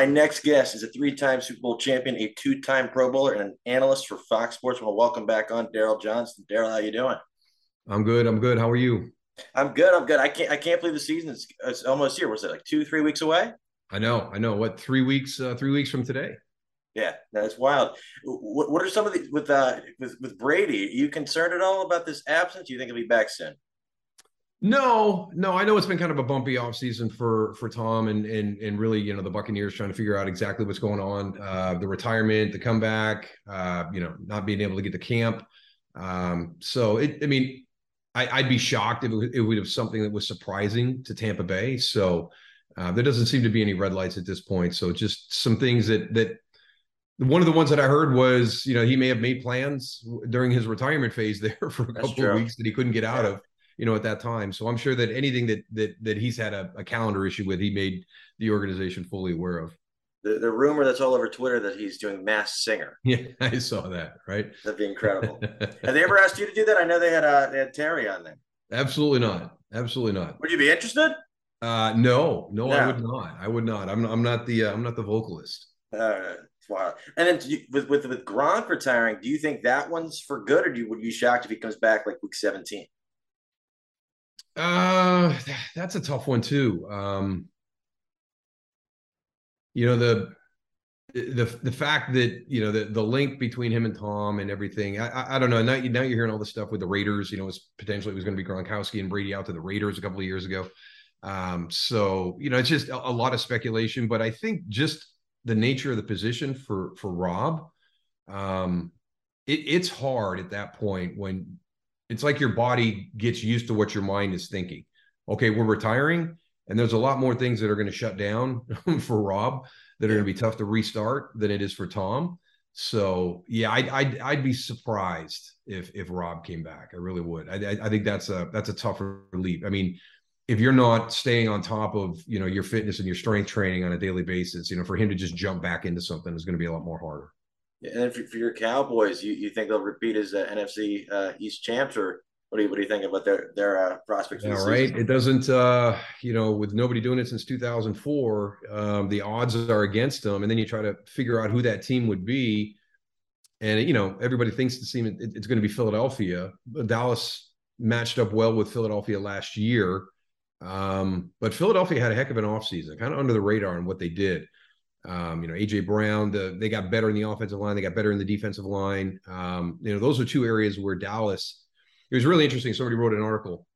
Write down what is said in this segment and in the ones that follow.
My next guest is a three-time Super Bowl champion, a two-time Pro Bowler, and an analyst for Fox Sports. To welcome back on Daryl Johnston. Daryl, how you doing? I'm good. I'm good. How are you? I'm good. I'm good. I can't. I can't believe the season is it's almost here. Was it like two, three weeks away? I know. I know. What three weeks? Uh, three weeks from today. Yeah, that's wild. What, what are some of the with uh with with Brady? Are you concerned at all about this absence? Do you think he'll be back soon? No, no, I know it's been kind of a bumpy offseason for for Tom and and and really, you know, the Buccaneers trying to figure out exactly what's going on. Uh the retirement, the comeback, uh, you know, not being able to get to camp. Um, so it I mean, I, would be shocked if it, it would have something that was surprising to Tampa Bay. So uh, there doesn't seem to be any red lights at this point. So just some things that that one of the ones that I heard was, you know, he may have made plans during his retirement phase there for a That's couple true. of weeks that he couldn't get out yeah. of you know, at that time. So I'm sure that anything that that that he's had a, a calendar issue with, he made the organization fully aware of. The, the rumor that's all over Twitter that he's doing Masked Singer. Yeah, I saw that. Right, that'd be incredible. Have they ever asked you to do that? I know they had uh, they had Terry on there. Absolutely not. Absolutely not. Would you be interested? Uh, no, no, I would not. I would not. I'm I'm not the uh, I'm not the vocalist. Uh, wow. And then you, with with with Gronk retiring, do you think that one's for good, or do you would you be shocked if he comes back like week 17? Uh, that's a tough one too. Um, you know the the the fact that you know the the link between him and Tom and everything. I I, I don't know. Now you now you're hearing all this stuff with the Raiders. You know, it's potentially it was going to be Gronkowski and Brady out to the Raiders a couple of years ago. Um, so you know, it's just a, a lot of speculation. But I think just the nature of the position for for Rob, um, it, it's hard at that point when it's like your body gets used to what your mind is thinking. Okay, we're retiring, and there's a lot more things that are going to shut down for Rob that are going to be tough to restart than it is for Tom. So yeah, I'd I'd, I'd be surprised if if Rob came back. I really would. I, I think that's a that's a tougher leap. I mean, if you're not staying on top of you know your fitness and your strength training on a daily basis, you know, for him to just jump back into something is going to be a lot more harder. And for, for your Cowboys, you, you think they'll repeat as uh, NFC uh, East champs, or what do you what do you think about their their uh, prospects? All right, season? it doesn't. Uh, you know, with nobody doing it since 2004, um, the odds are against them. And then you try to figure out who that team would be, and you know, everybody thinks the team it, it's going to be Philadelphia. Dallas matched up well with Philadelphia last year, um, but Philadelphia had a heck of an offseason, kind of under the radar in what they did. Um, you know, AJ Brown, the, they got better in the offensive line, they got better in the defensive line. Um, you know, those are two areas where Dallas. It was really interesting. Somebody wrote an article,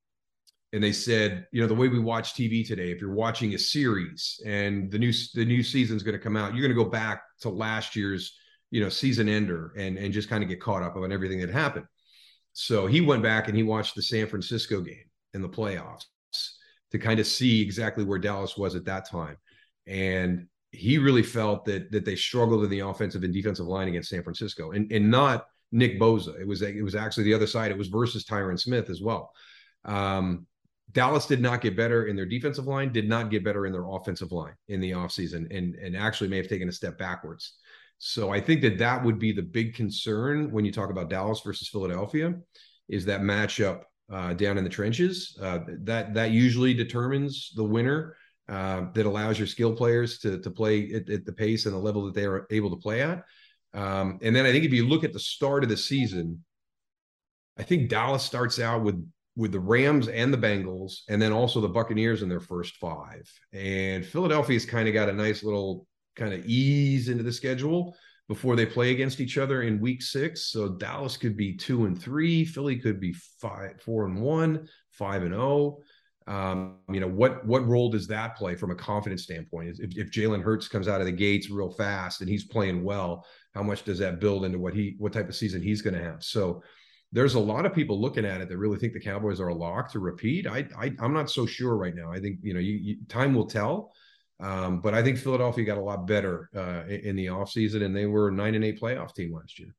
and they said, you know, the way we watch TV today, if you're watching a series and the new the new season's going to come out, you're going to go back to last year's, you know, season ender and and just kind of get caught up on everything that happened. So he went back and he watched the San Francisco game in the playoffs to kind of see exactly where Dallas was at that time. And he really felt that that they struggled in the offensive and defensive line against San Francisco, and and not Nick Bosa. It was it was actually the other side. It was versus Tyron Smith as well. Um, Dallas did not get better in their defensive line, did not get better in their offensive line in the offseason, and and actually may have taken a step backwards. So I think that that would be the big concern when you talk about Dallas versus Philadelphia, is that matchup uh, down in the trenches. Uh, that that usually determines the winner uh, that allows your skill players to to play at, at, the pace and the level that they are able to play at. Um, and then I think if you look at the start of the season, I think Dallas starts out with with the Rams and the Bengals, and then also the Buccaneers in their first five. And Philadelphia's kind of got a nice little kind of ease into the schedule before they play against each other in week six. So Dallas could be two and three, Philly could be five, four and one, five and oh. Um, you know, what what role does that play from a confidence standpoint? If, if Jalen Hurts comes out of the gates real fast and he's playing well, how much does that build into what he what type of season he's going to have? So there's a lot of people looking at it that really think the Cowboys are a lock to repeat. I, I am not so sure right now. I think you know, you, you, time will tell. Um, but I think Philadelphia got a lot better uh, in, in the offseason, and they were a nine and eight playoff team last year.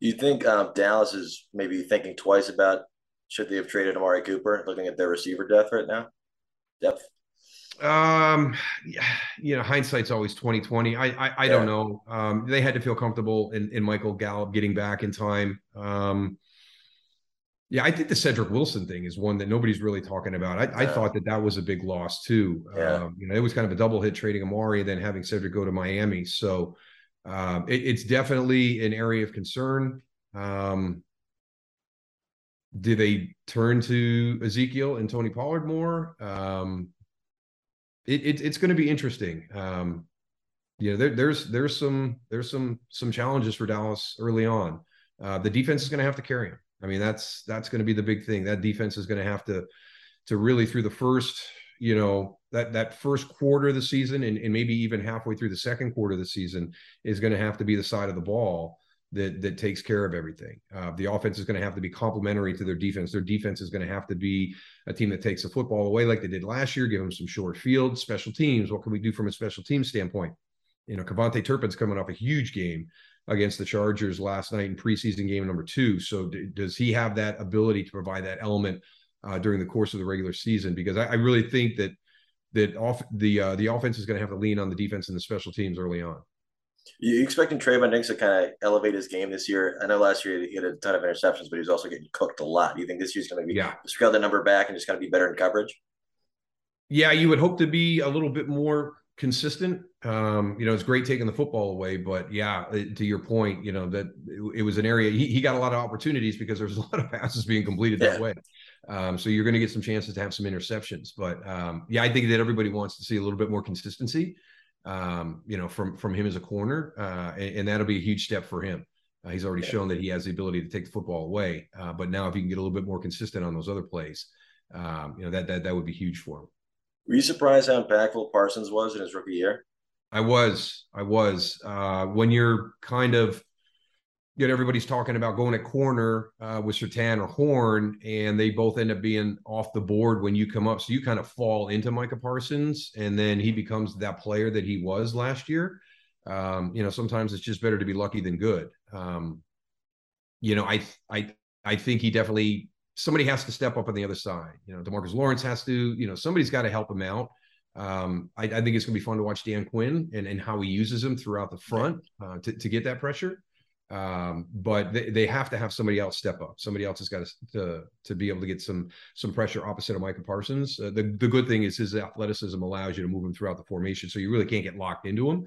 You think um, Dallas is maybe thinking twice about should they have traded Amari Cooper? Looking at their receiver depth right now, depth. Um, yeah, you know, hindsight's always twenty twenty. I I, I yeah. don't know. Um, they had to feel comfortable in, in Michael Gallup getting back in time. Um, Yeah, I think the Cedric Wilson thing is one that nobody's really talking about. I, I thought that that was a big loss too. Yeah. Um, you know, it was kind of a double hit trading Amari and then having Cedric go to Miami. So um, it, it's definitely an area of concern. Um, do they turn to Ezekiel and Tony Pollard more? Um, it, it, it's going to be interesting. Um, you know, there, there's there's some there's some some challenges for Dallas early on. Uh, the defense is going to have to carry him. I mean, that's that's going to be the big thing. That defense is going to have to to really through the first, you know, that that first quarter of the season and, and maybe even halfway through the second quarter of the season is going to have to be the side of the ball that that takes care of everything. Uh, the offense is going to have to be complementary to their defense. Their defense is going to have to be a team that takes the football away like they did last year, give them some short field, special teams. What can we do from a special team standpoint? You know, KaVontae Turpin's coming off a huge game against the Chargers last night in preseason game number two. So d- does he have that ability to provide that element uh, during the course of the regular season? Because I, I really think that that off the uh, the offense is going to have to lean on the defense and the special teams early on. You expecting Trevon Diggs to kind of elevate his game this year? I know last year he had a ton of interceptions, but he was also getting cooked a lot. Do you think this year's going to be yeah. scale the number back and just kind of be better in coverage? Yeah, you would hope to be a little bit more consistent. Um, you know, it's great taking the football away, but yeah, to your point, you know that it, it was an area he, he, got a lot of opportunities because there's a lot of passes being completed that way. Um, so you're going to get some chances to have some interceptions, but um, yeah, I think that everybody wants to see a little bit more consistency. Um, you know, from from him as a corner, uh, and, and, that'll be a huge step for him. Uh, he's already yeah. shown that he has the ability to take the football away, uh, but now if he can get a little bit more consistent on those other plays, um, you know that that that would be huge for him. Were you surprised how impactful Parsons was in his rookie year? I was. I was. Uh, when you're kind of, you know, everybody's talking about going at corner uh, with Surtain or Horn, and they both end up being off the board when you come up. So you kind of fall into Micah Parsons, and then he becomes that player that he was last year. Um, you know, sometimes it's just better to be lucky than good. Um, you know, I I I think he definitely somebody has to step up on the other side. You know, Demarcus Lawrence has to, you know, somebody's got to help him out. Um, I, I, think it's going to be fun to watch Dan Quinn and, and how he uses him throughout the front uh, to, to get that pressure. Um, but they, they have to have somebody else step up. Somebody else has got to, to, be able to get some some pressure opposite of Micah Parsons. Uh, the the good thing is his athleticism allows you to move him throughout the formation, so you really can't get locked into him.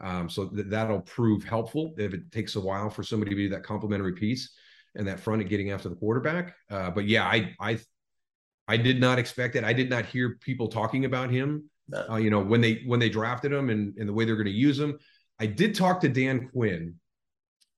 Um, so th- that'll prove helpful if it takes a while for somebody to be that complementary piece and that front and getting after the quarterback. Uh, but yeah, I I I did not expect it. I did not hear people talking about him. Uh, you know, when they when they drafted him and, and the way they're going to use him. I did talk to Dan Quinn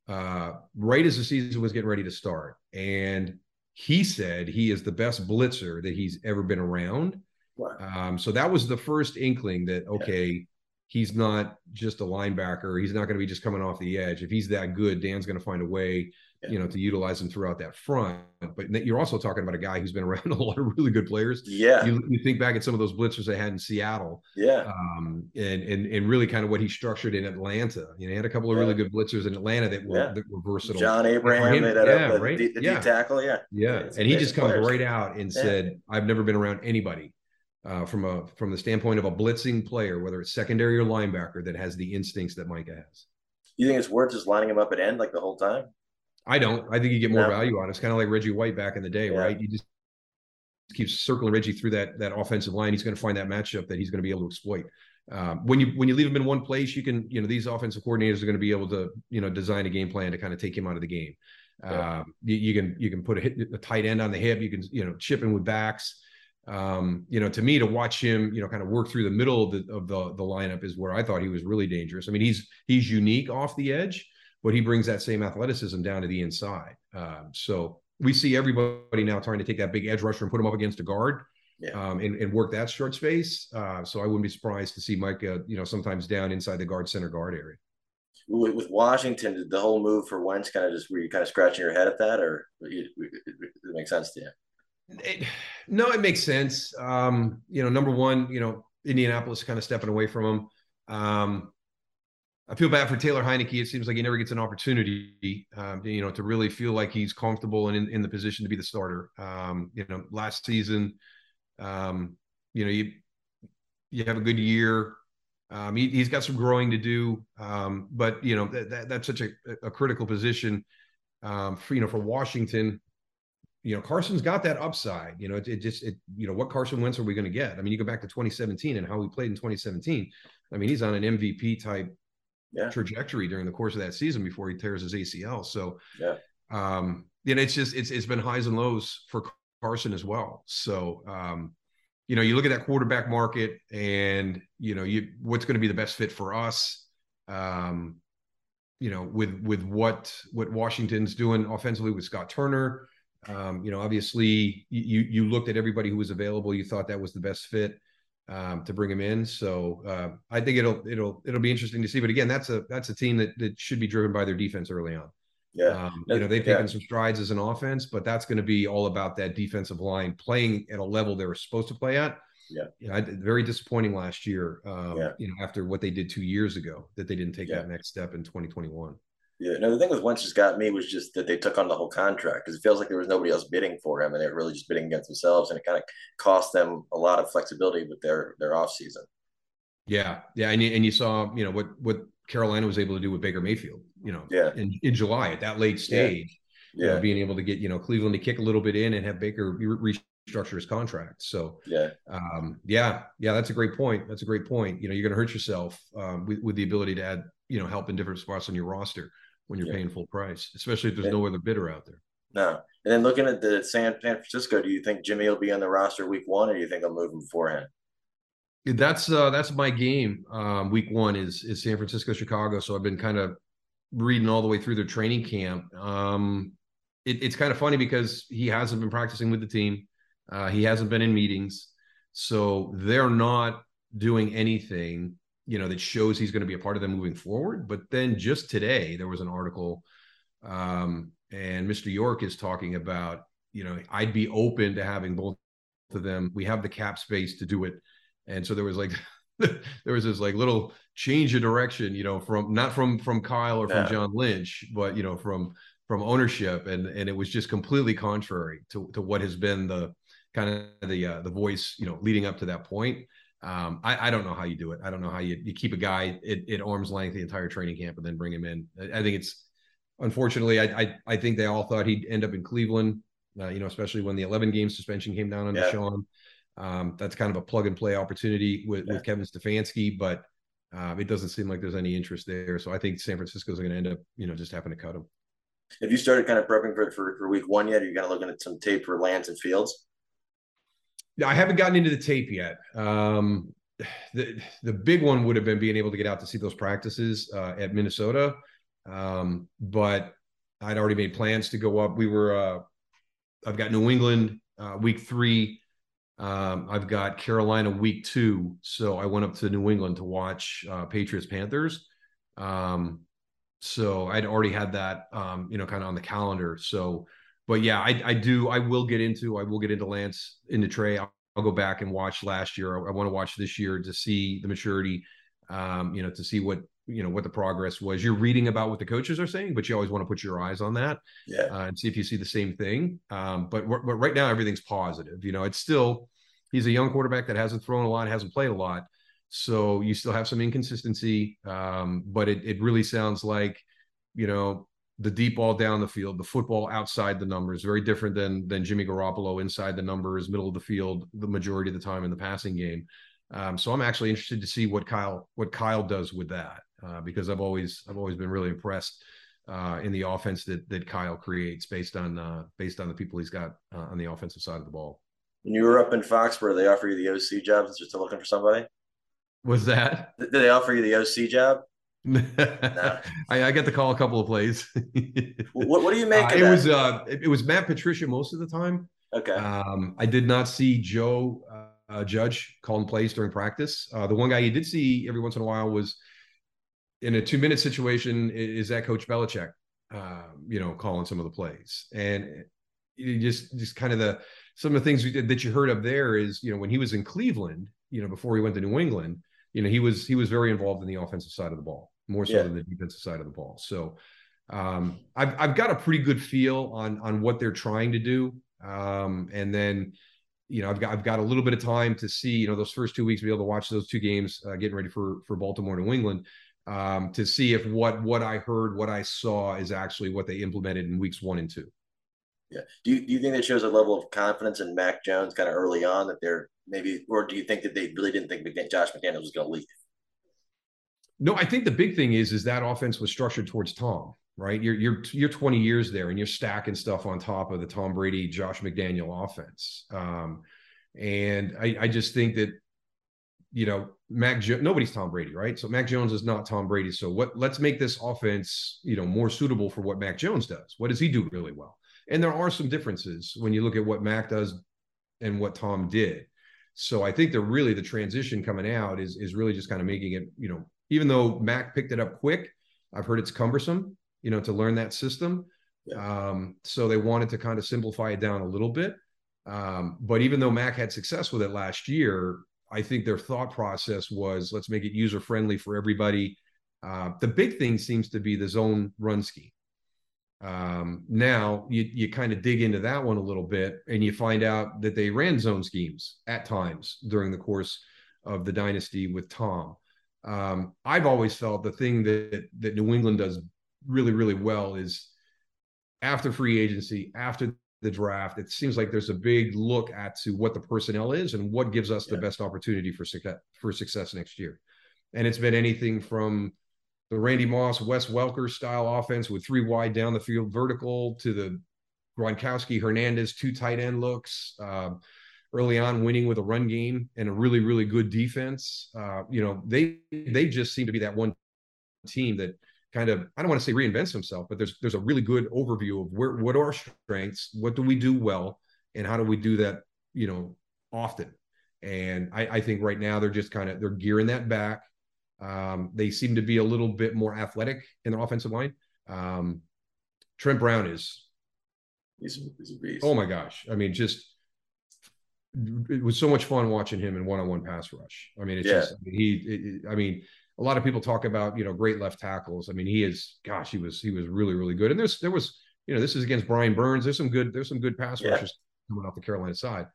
uh, right as the season was getting ready to start, and he said he is the best blitzer that he's ever been around. Wow. Um, so that was the first inkling that okay, yeah. he's not just a linebacker. He's not going to be just coming off the edge. If he's that good, Dan's going to find a way yeah. you know, to utilize him throughout that front. But you're also talking about a guy who's been around a lot of really good players. Yeah. You, you think back at some of those blitzers they had in Seattle. Yeah. Um, and, and, and really kind of what he structured in Atlanta. You know, he had a couple of yeah. really good blitzers in Atlanta that were, yeah. that were versatile. John Abraham, him, yeah, a, right? the, the yeah. tackle. Yeah. Yeah. and he just comes right out and said, I've never been around anybody uh, from a from the standpoint of a blitzing player, whether it's secondary or linebacker, that has the instincts that Micah has. You think it's worth just lining him up at end like the whole time? I don't. I think you get more no. value on it. It's kind of like Reggie White back in the day, yeah. right? You just keep circling Reggie through that that offensive line. He's going to find that matchup that he's going to be able to exploit. Um, when you when you leave him in one place, you can you know these offensive coordinators are going to be able to you know design a game plan to kind of take him out of the game. Yeah. Um, you, you, can you can put a, hit, a tight end on the hip. You can you know chip in with backs. Um, you know, to me, to watch him, you know, kind of work through the middle of the of the, the lineup is where I thought he was really dangerous. I mean, he's he's unique off the edge, but he brings that same athleticism down to the inside. Um, so we see everybody now trying to take that big edge rusher and put him up against a guard. Yeah. Um, and, and work that short space. Uh, so I wouldn't be surprised to see Mike, uh, you know, sometimes down inside the guard center guard area. With, with Washington, did the whole move for Wentz kind of just were you kind of scratching your head at that, or it, it makes sense to you? It, no, it makes sense. Um, you know, number one, you know, Indianapolis kind of stepping away from him. Um, I feel bad for Taylor Heinicke. It seems like he never gets an opportunity, um, you know, to really feel like he's comfortable and in, in the position to be the starter. Um, you know, last season, um, you know, you you have a good year. Um, he, has got some growing to do, um, but you know that, that, that's such a, a critical position um, for you know for Washington. you know, Carson's got that upside. You know, it, it just, it, you know, what Carson Wentz are we going to get? I mean, you go back to 2017 and how we played in 2017. I mean, he's on an MVP type yeah. trajectory during the course of that season before he tears his ACL. So, yeah, um, you know, it's just, it's, it's been highs and lows for Carson as well. So, um, you know, you look at that quarterback market and, you know, you, what's going to be the best fit for us. Um, you know, with, with what, what Washington's doing offensively with Scott Turner, um, you know, obviously you you looked at everybody who was available. You thought that was the best fit um, to bring him in. So uh, I think it'll it'll it'll be interesting to see. But again, that's a that's a team that that should be driven by their defense early on. Yeah, um, you know they've taken yeah. some strides as an offense, but that's going to be all about that defensive line playing at a level they were supposed to play at. Yeah, you know, very disappointing last year. Um, yeah. you know, after what they did two years ago, that they didn't take yeah. that next step in 2021. Yeah, no, the thing with Wentz just got me was just that they took on the whole contract because it feels like there was nobody else bidding for him, and they were really just bidding against themselves, and it kind of cost them a lot of flexibility with their their off season. Yeah, yeah, and you, and you saw you know what what Carolina was able to do with Baker Mayfield, you know, yeah, in, in July at that late stage, yeah, you know, being able to get you know Cleveland to kick a little bit in and have Baker re- restructure his contract. So yeah, um, yeah, yeah, that's a great point. That's a great point. You know, you're going to hurt yourself um, with with the ability to add you know help in different spots on your roster when you're yeah. paying full price, especially if there's yeah. no other bidder out there. No. And then looking at the San, San Francisco, do you think Jimmy will be on the roster week one, or do you think I'll move him beforehand? That's uh that's my game. Um, week one is is San Francisco, Chicago. So I've been kind of reading all the way through their training camp. Um, it, it's kind of funny because he hasn't been practicing with the team. Uh, he hasn't been in meetings, so they're not doing anything you know that shows he's going to be a part of them moving forward. But then just today there was an article, um, and Mr. York is talking about you know I'd be open to having both of them. We have the cap space to do it, and so there was like there was this like little change of direction, you know, from not from from Kyle or from yeah. John Lynch, but you know from from ownership, and and it was just completely contrary to to what has been the kind of the uh, the voice, you know, leading up to that point. Um, I, I, don't know how you do it. I don't know how you, you keep a guy at, at, arm's length the entire training camp and then bring him in. I, I think it's unfortunately, I, I, I think they all thought he'd end up in Cleveland. Uh, you know, especially when the 11 game suspension came down on yeah. Deshaun. Um, that's kind of a plug and play opportunity with, yeah. with Kevin Stefanski, but um, it doesn't seem like there's any interest there. So I think San Francisco is going to end up, you know, just having to cut him. Have you started kind of prepping for, for, for week one yet? Are you kind of looking at some tape for Lance and Fields? I haven't gotten into the tape yet. Um, the the big one would have been being able to get out to see those practices uh, at Minnesota, um, but I'd already made plans to go up. We were uh, I've got New England uh, week three. Um, I've got Carolina week two, so I went up to New England to watch uh, Patriots Panthers. Um, so I'd already had that, um, you know, kind of on the calendar. So but yeah, I, I do. I will get into. I will get into Lance into Trey. I'll, I'll go back and watch last year. I, I want to watch this year to see the maturity. Um, you know, to see what you know what the progress was. You're reading about what the coaches are saying, but you always want to put your eyes on that, yeah, uh, and see if you see the same thing. Um, but but right now everything's positive. You know, it's still he's a young quarterback that hasn't thrown a lot, hasn't played a lot, so you still have some inconsistency. Um, but it it really sounds like you know the deep ball down the field, the football outside the numbers, very different than than Jimmy Garoppolo inside the numbers, middle of the field, the majority of the time in the passing game. Um, so I'm actually interested to see what Kyle what Kyle does with that uh, because I've always I've always been really impressed uh, in the offense that that Kyle creates based on uh, based on the people he's got uh, on the offensive side of the ball. When you were up in Foxborough, they offer you the OC job since you're still looking for somebody. Was that? Did they offer you the OC job? No. I, I got to call a couple of plays. what, what do you make? Uh, it that? was uh, it, it, was Matt Patricia most of the time. Okay. Um, I did not see Joe uh, Judge calling plays during practice. Uh, the one guy you did see every once in a while was in a two minute situation. Is that Coach Belichick? Um, you know, calling some of the plays, and just just kind of the some of the things that you heard up there is you know when he was in Cleveland, you know before he went to New England you know, he was he was very involved in the offensive side of the ball, more so yeah. than the defensive side of the ball. So um, I've I've got a pretty good feel on on what they're trying to do, um, and then you know I've got I've got a little bit of time to see you know those first two weeks be able to watch those two games, uh, getting ready for for Baltimore, New England. Um, to see if what what I heard, what I saw is actually what they implemented in weeks one and two. Yeah. Do you, do you think that shows a level of confidence in Mac Jones kind of early on that they're maybe, or do you think that they really didn't think that Josh McDaniels was going to leave? No, I think the big thing is is that offense was structured towards Tom, right? You're you're you're 20 years there, and you're stacking stuff on top of the Tom Brady, Josh McDaniel offense. Um, and I, I just think that you know Mac jo- nobody's Tom Brady, right? So Mac Jones is not Tom Brady. So what? Let's make this offense you know more suitable for what Mac Jones does. What does he do really well? And there are some differences when you look at what Mac does and what Tom did. So I think that really the transition coming out is is really just kind of making it you know even though Mac picked it up quick, I've heard it's cumbersome, you know, to learn that system. Yeah. Um, so they wanted to kind of simplify it down a little bit. Um, but even though Mac had success with it last year, I think their thought process was let's make it user friendly for everybody. Uh, the big thing seems to be the zone run scheme. Um, now you you kind of dig into that one a little bit, and you find out that they ran zone schemes at times during the course of the dynasty with Tom. Um, I've always felt the thing that that New England does really really well is after free agency, after the draft, it seems like there's a big look at to what the personnel is and what gives us yeah. the best opportunity for success for success next year. And it's been anything from the Randy Moss, Wes Welker style offense with three wide down the field vertical to the Gronkowski Hernandez two tight end looks. Uh, early on winning with a run game and a really really good defense uh, you know they they just seem to be that one team that kind of i don't want to say reinvents himself but there's there's a really good overview of where what are our strengths what do we do well and how do we do that you know often and i, I think right now they're just kind of they're gearing that back um, they seem to be a little bit more athletic in their offensive line um, trent brown is he's, he's a beast oh my gosh i mean just it was so much fun watching him in one-on-one pass rush. I mean, it's yeah. just I mean, he. It, I mean, a lot of people talk about you know great left tackles. I mean, he is. Gosh, he was he was really really good. And there's there was you know this is against Brian Burns. There's some good there's some good pass yeah. rushers coming off the Carolina side.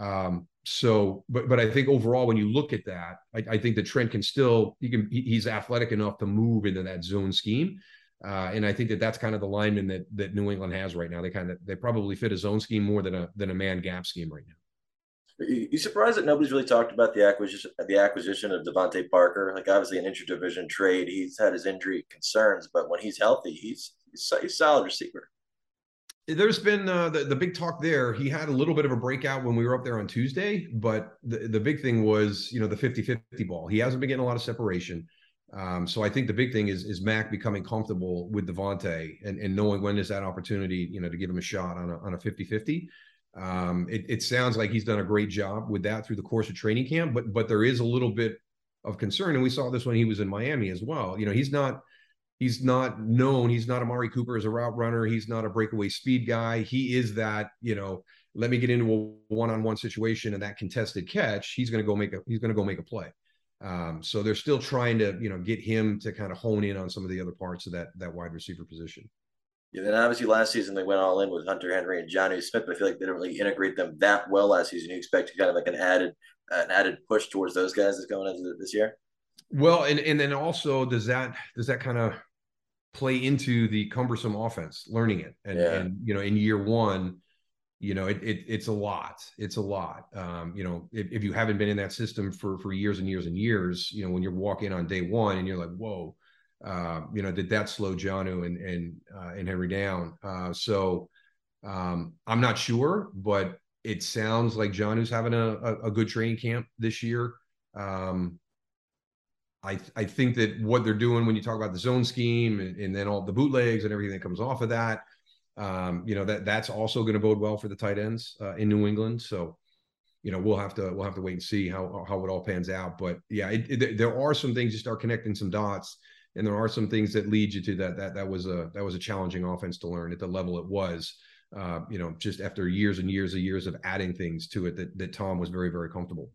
Um, so, but but I think overall, when you look at that, I, I think that Trent can still he can he's athletic enough to move into that zone scheme. Uh, and I think that that's kind of the lineman that that New England has right now. They kind of they probably fit a zone scheme more than a than a man gap scheme right now. You surprised that nobody's really talked about the acquisition the acquisition of DeVante Parker? Like obviously an interdivision trade. He's had his injury concerns, but when he's healthy, he's he's, he's a solid receiver. There's been uh, the the big talk there. He had a little bit of a breakout when we were up there on Tuesday, but the, the big thing was you know the 50-50 ball. He hasn't been getting a lot of separation. Um, so I think the big thing is is Mac becoming comfortable with DeVante and, and knowing when is that opportunity, you know, to give him a shot on a on a 50-50. Um, it, it sounds like he's done a great job with that through the course of training camp, but but there is a little bit of concern, and we saw this when he was in Miami as well. You know, he's not he's not known. He's not Amari Cooper as a route runner. He's not a breakaway speed guy. He is that you know. Let me get into a one-on-one situation and that contested catch. He's going to go make a he's going to go make a play. Um, so they're still trying to you know get him to kind of hone in on some of the other parts of that that wide receiver position. Yeah, then obviously last season they went all in with Hunter Henry and Jonnu Smith, but I feel like they didn't really integrate them that well last season. You expect kind of like an added an added push towards those guys that's going into this year. Well, and and then also does that does that kind of play into the cumbersome offense, learning it, and yeah. and you know in year one, you know it, it it's a lot, it's a lot. Um, you know if, if you haven't been in that system for for years and years and years, you know when you're walking on day one and you're like whoa uh, you know, did that slow Jonnu and and uh, and Henry down? Uh, so um, I'm not sure, but it sounds like Jonnu's having a, a, a good training camp this year. Um, I I think that what they're doing when you talk about the zone scheme and, and then all the bootlegs and everything that comes off of that, um, you know that that's also going to bode well for the tight ends uh, in New England. So you know we'll have to we'll have to wait and see how how it all pans out. But yeah, it, it, there are some things you start connecting some dots and there are some things that lead you to that that that was a that was a challenging offense to learn at the level it was uh, you know just after years and years and years of adding things to it that that Tom was very very comfortable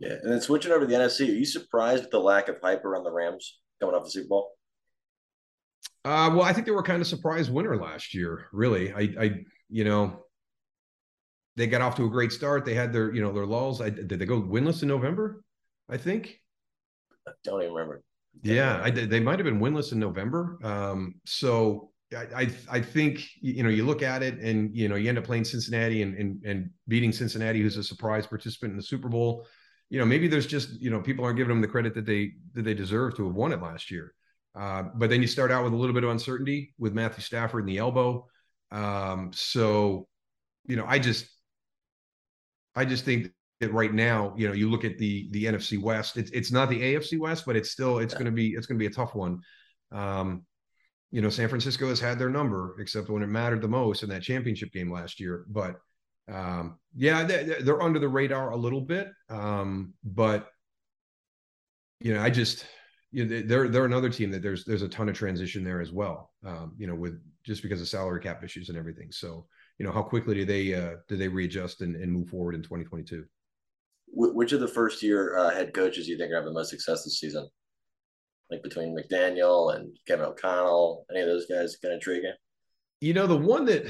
yeah and then switching over to the NFC are you surprised with the lack of hype around the Rams coming off the Super Bowl? Uh, well I think they were kind of surprise winner last year really. I I you know they got off to a great start. They had their you know their lulls. I, did they go winless in November I think? I don't even remember. Yeah, I, they might have been winless in November. Um, so I I think you know you look at it and you know you end up playing Cincinnati and and, and beating Cincinnati, who's a surprise participant in the Super Bowl. You know maybe there's just you know people aren't giving them the credit that they that they deserve to have won it last year. Uh, but then you start out with a little bit of uncertainty with Matthew Stafford and the elbow. Um, so you know I just I just think that right now you know you look at the the NFC West. It's it's not the AFC West, but it's still it's yeah. going to be it's going to be a tough one. Um, you know, San Francisco has had their number, except when it mattered the most in that championship game last year. But um, yeah, they're, they're, under the radar a little bit. Um, but you know, I just you know, they're they're another team that there's there's a ton of transition there as well. Um, you know, with just because of salary cap issues and everything. So you know, how quickly do they uh, do they readjust and, and move forward in 2022? Which of the first year uh, head coaches do you think are having the most success this season? like between McDaniel and Kevin O'Connell? Any of those guys kind of intrigue you? You know, the one that,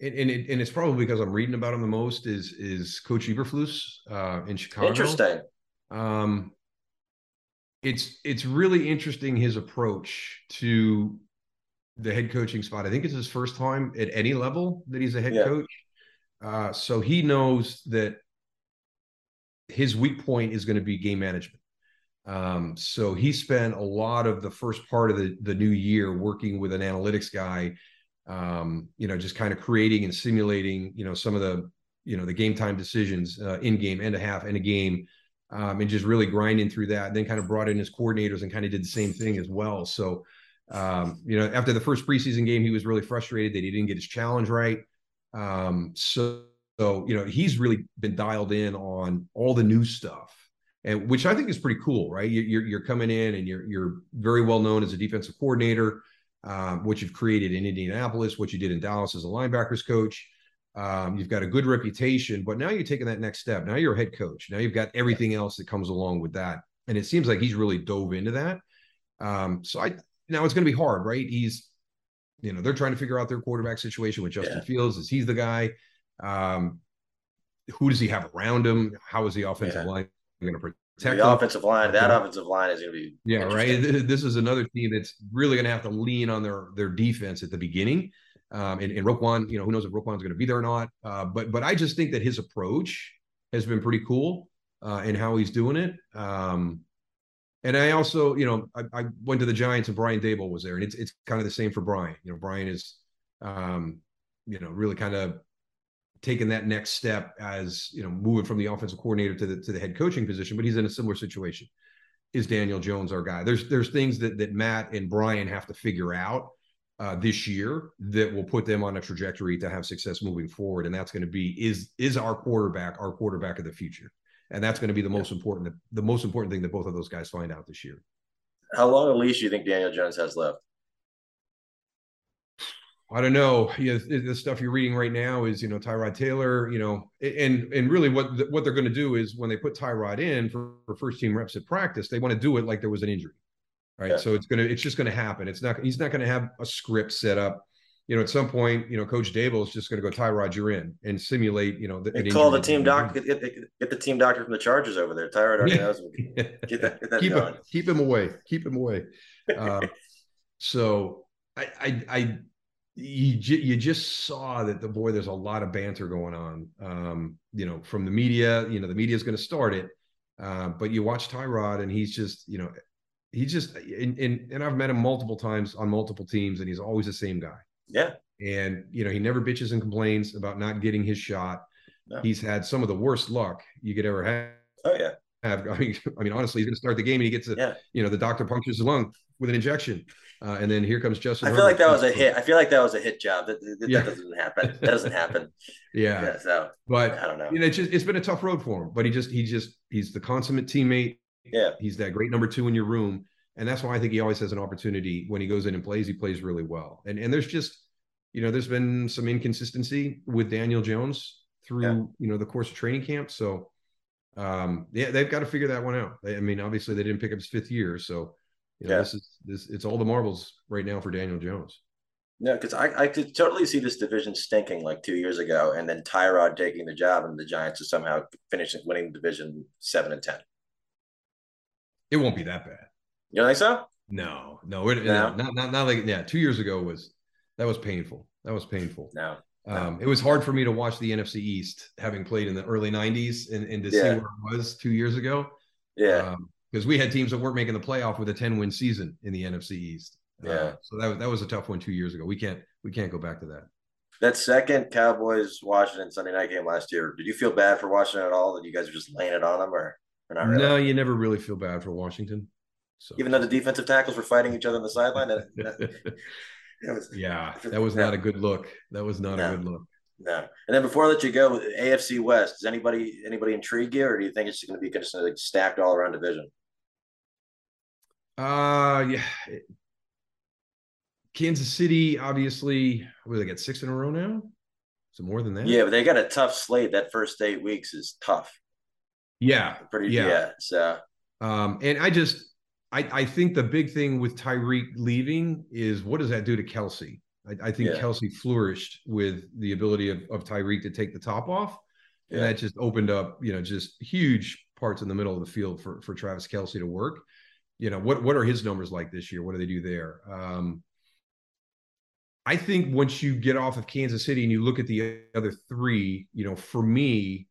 and, and, it, and it's probably because I'm reading about him the most is is Coach Eberflus uh, in Chicago. Interesting. Um, it's it's really interesting his approach to the head coaching spot. I think it's his first time at any level that he's a head yeah. coach. Uh, so he knows that his weak point is going to be game management. Um, so he spent a lot of the first part of the, the new year working with an analytics guy, um, you know, just kind of creating and simulating, you know, some of the, you know, the game time decisions uh, in game and a half and a game, um, and just really grinding through that. And then kind of brought in his coordinators and kind of did the same thing as well. So, um, you know, after the first preseason game, he was really frustrated that he didn't get his challenge right. Um, so, so, you know, he's really been dialed in on all the new stuff and which I think is pretty cool, right? You're you're coming in and you're you're very well known as a defensive coordinator, um, what you've created in Indianapolis, what you did in Dallas as a linebackers coach. Um, you've got a good reputation, but now you're taking that next step. Now you're a head coach. Now you've got everything else that comes along with that, and it seems like he's really dove into that. Um, so I now it's going to be hard, right? He's, you know, they're trying to figure out their quarterback situation with Justin yeah. Fields. Is he's the guy? Um, who does he have around him? How is the offensive yeah. line going to protect the offensive line. That offensive line is going to be yeah, right. This is another team that's really going to have to lean on their their defense at the beginning. Um, and, and Roquan, you know, who knows if Roquan's going to be there or not. Uh, but but I just think that his approach has been pretty cool uh, in how he's doing it. Um, and I also, you know, I, I, went to the Giants and Brian Daboll was there, and it's it's kind of the same for Brian. You know, Brian is, um, you know, really kind of taken that next step as you know moving from the offensive coordinator to the to the head coaching position but he's in a similar situation. Is daniel jones our guy? There's there's things that that matt and brian have to figure out uh, this year that will put them on a trajectory to have success moving forward. And that's going to be is is our quarterback our quarterback of the future? And that's going to be the most important the most important thing that both of those guys find out this year. How long a leash do you think daniel jones has left I don't know. Yeah, the stuff you're reading right now is, you know, Tyrod Taylor, you know, and and really what what they're going to do is when they put Tyrod in for, for first team reps at practice, they want to do it like there was an injury, right? Yeah. So it's gonna it's just going to happen. It's not he's not going to have a script set up. You know, at some point, you know, Coach Daboll is just going to go Tyrod, you're in, and simulate. You know, the, call the team doctor, get, get, get, the team doctor from the Chargers over there. Tyrod already knows. Get get that keep him, keep him away, keep him away. Uh, so I, I, I you you just saw that the boy there's a lot of banter going on um, you know from the media you know the media is going to start it uh, but you watch Tyrod and he's just you know he's just and, and and I've met him multiple times on multiple teams and he's always the same guy. Yeah. And you know he never bitches and complains about not getting his shot. No. he's had some of the worst luck you could ever have oh yeah. have. I mean I mean honestly he's going to start the game and he gets a yeah. you know the doctor punctures his lung with an injection uh, and then here comes Justin. I feel Herbert. like that was a hit. I feel like that was a hit job. That, that, yeah. that doesn't happen. That doesn't happen. yeah. yeah. So, but I don't know. You know, it's just it's been a tough road for him. But he just he just he's the consummate teammate. Yeah. He's that great number two in your room, and that's why I think he always has an opportunity when he goes in and plays. He plays really well. And and there's just you know there's been some inconsistency with Daniel Jones through yeah. you know the course of training camp. So um yeah they've got to figure that one out. I mean obviously they didn't pick up his fifth year, so you know, yeah. this is this it's all the marbles right now for Daniel Jones. No, because I, I could totally see this division stinking like two years ago, and then Tyrod taking the job, and the Giants are somehow finishing winning the division seven and ten. It won't be that bad. You don't think so? No, no, it, no. not not not like yeah. Two years ago was that was painful. That was painful. No. Um, it was hard for me to watch the NFC East, having played in the early '90s, and, and to yeah. see where it was two years ago. Yeah, because we had teams that weren't making the playoff with a 10 win season in the NFC East. Uh, yeah, uh, so that that was a tough one two years ago. We can't we can't go back to that. That second Cowboys Washington Sunday night game last year, did you feel bad for Washington at all? That you guys are just laying it on them, or, or not? Really? No, you never really feel bad for Washington. So. Even though the defensive tackles were fighting each other on the sideline, that, that, was, yeah, that was not a good look. That was not no, a good look. No. And then before I let you go, AFC West, does anybody anybody intrigue you, or do you think it's going to be just like stacked all around division? Uh, yeah. Kansas City, obviously, what they get six in a row now? It more than that? Yeah, but they got a tough slate. That first eight weeks is tough. Yeah, pretty. Yeah. yeah so, um, and I just I, I think the big thing with Tyreek leaving is what does that do to Kelce? I, I think yeah. Kelce flourished with the ability of, of Tyreek to take the top off. And yeah. that just opened up, you know, just huge parts in the middle of the field for, for Travis Kelce to work. You know, what what are his numbers like this year? What do they do there? Um, I think once you get off of Kansas City and you look at the other three, you know, for me,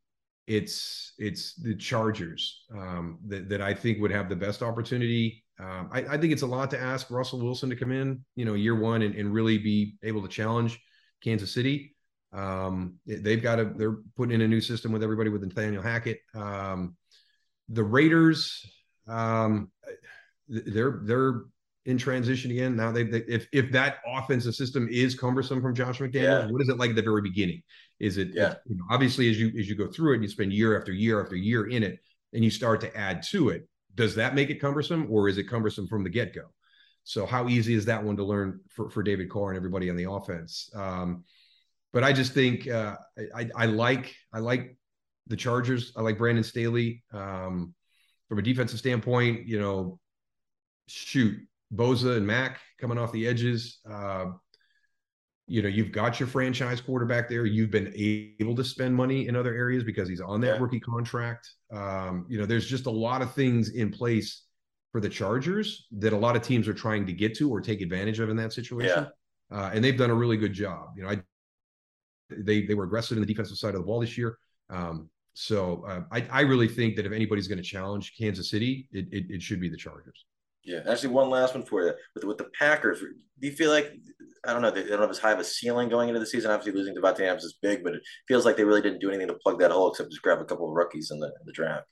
it's it's the Chargers um, that that I think would have the best opportunity. Um, I, I, think it's a lot to ask Russell Wilson to come in, you know, year one and, and really be able to challenge Kansas City. Um, they've got to they're putting in a new system with everybody with Nathaniel Hackett. Um, the Raiders, um, they're they're in transition again. Now they, they, if if that offensive system is cumbersome from Josh McDaniels, yeah. what is it like at the very beginning? Is it yeah. You know, obviously as you as you go through it, and you spend year after year after year in it, and you start to add to it. Does that make it cumbersome, or is it cumbersome from the get go? So how easy is that one to learn for, for David Carr and everybody on the offense? Um, but I just think uh, I, I like I like the Chargers. I like Brandon Staley. Um, from a defensive standpoint, you know, shoot, Bosa and Mack coming off the edges. Uh, you know, you've got your franchise quarterback there. You've been able to spend money in other areas because he's on that yeah. rookie contract. Um, you know, there's just a lot of things in place for the Chargers that a lot of teams are trying to get to or take advantage of in that situation. Yeah. Uh, and they've done a really good job. You know, I they they were aggressive in the defensive side of the ball this year. Um, so uh, I I really think that if anybody's going to challenge Kansas City, it, it it should be the Chargers. Yeah, actually, one last one for you with with the Packers. Do you feel like I don't know they don't have as high of a ceiling going into the season? Obviously, losing Davante Adams is big, but it feels like they really didn't do anything to plug that hole except just grab a couple of rookies in the in the draft.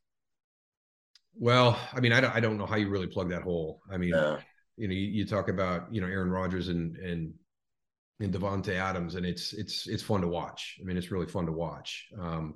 Well, I mean, I don't I don't know how you really plug that hole. I mean, no. you know, you, you, talk about you know Aaron Rodgers and and and Davante Adams, and it's it's it's fun to watch. I mean, it's really fun to watch. Um,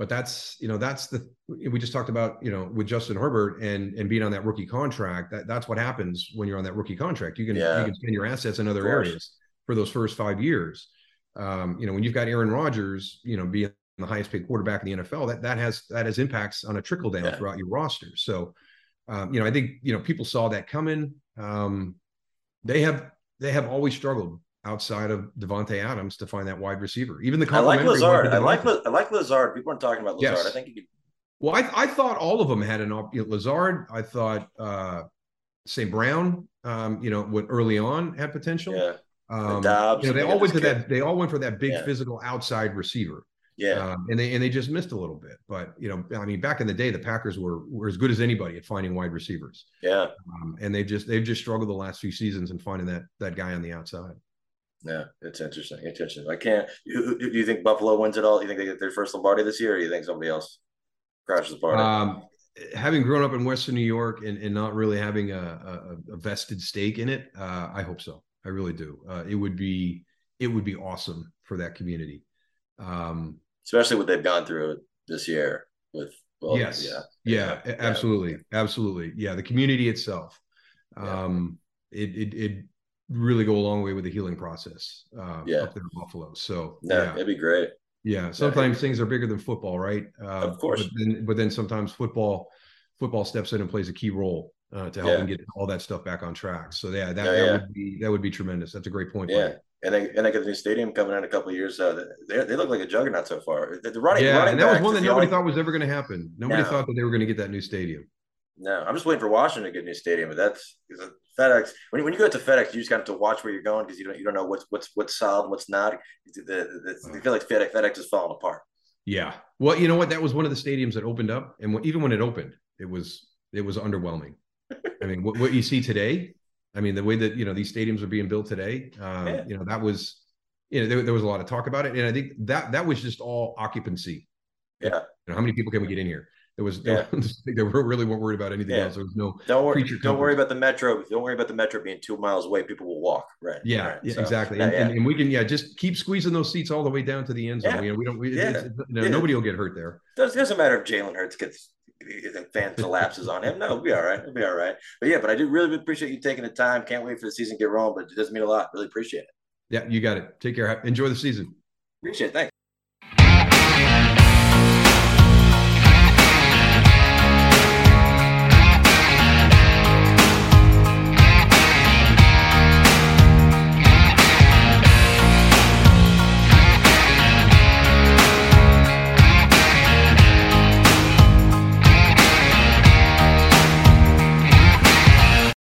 but that's you know that's the we just talked about you know with Justin Herbert and and being on that rookie contract that that's what happens when you're on that rookie contract. You can yeah. you can spend your assets in other areas for those first five years. Um, you know when you've got Aaron Rodgers you know being the highest paid quarterback in the NFL that that has that has impacts on a trickle down yeah. throughout your roster. So um, you know I think you know people saw that coming. Um, they have they have always struggled outside of Davante Adams to find that wide receiver. Even the I like Lazard. I like I like Lazard. People aren't talking about Lazard. Yes. I think he could. Well, I, I thought all of them had an you know, Lazard. I thought uh St. Brown, um, you know, what early on had potential. Yeah. Um, Dobbs, you know, they all went to that. They all went for that big yeah. physical outside receiver. Yeah. Um, and they and they just missed a little bit. But you know, I mean, back in the day, the Packers were were as good as anybody at finding wide receivers. Yeah. Um, and they've just they've just struggled the last few seasons in finding that that guy on the outside. Yeah, it's interesting. It's interesting. I can't. Do you think Buffalo wins it all? Do you think they get their first Lombardi this year, or do you think somebody else crashes the party? Um, having grown up in Western New York and, and not really having a, a, a vested stake in it, uh, I hope so. I really do. Uh, it would be it would be awesome for that community, um, especially what they've gone through this year with. Well, yes. Yeah. Yeah. yeah. Absolutely. Yeah. Absolutely. Yeah. The community itself. Um, it, it, it really go a long way with the healing process. Uh, yeah, up there in Buffalo. So no, yeah, it'd be great. Yeah, sometimes yeah. things are bigger than football, right? Uh, of course. But then, but then, sometimes football football steps in and plays a key role uh, to help yeah. get all that stuff back on track. So yeah, that, yeah, that would be that would be tremendous. That's a great point. Yeah. And they and they get the new stadium coming in a couple of years. Uh, they, they look like a juggernaut so far. The, the running, yeah, running and that was one that nobody only... thought was ever going to happen. Nobody no. thought that they were going to get that new stadium. No, I'm just waiting for Washington to get a new stadium, but that's FedEx. When, when you go to FedEx, you just got to watch where you're going because you don't you don't know what's what's what's solid and what's not. The, the, the, I feel like FedEx FedEx is falling apart. Yeah. Well, you know what? That was one of the stadiums that opened up, and even when it opened, it was it was underwhelming. I mean, what, what you see today, I mean, the way that you know these stadiums are being built today, um, yeah. you know, that was, you know, there, there was a lot of talk about it, and I think that that was just all occupancy. Yeah. You know, how many people can we get in here? There was, yeah. they were really weren't worried about anything yeah. else. There was no. Don't worry. Don't worry about the metro. Don't worry about the metro being two miles away. People will walk. Right. Yeah. Right. Yeah. So, exactly. And, and, and, we can yeah just keep squeezing those seats all the way down to the end zone. You know, we don't. We, yeah. It's, it's, you know, Nobody will get hurt there. It doesn't matter if Jalen Hurts gets the fan collapses on him. No, we'll be all right. We'll be all right. But yeah, but I do really appreciate you taking the time. Can't wait for the season to get rolling, but it does mean a lot. Really appreciate it. Yeah, you got it. Take care. Enjoy the season. Appreciate it. Thanks.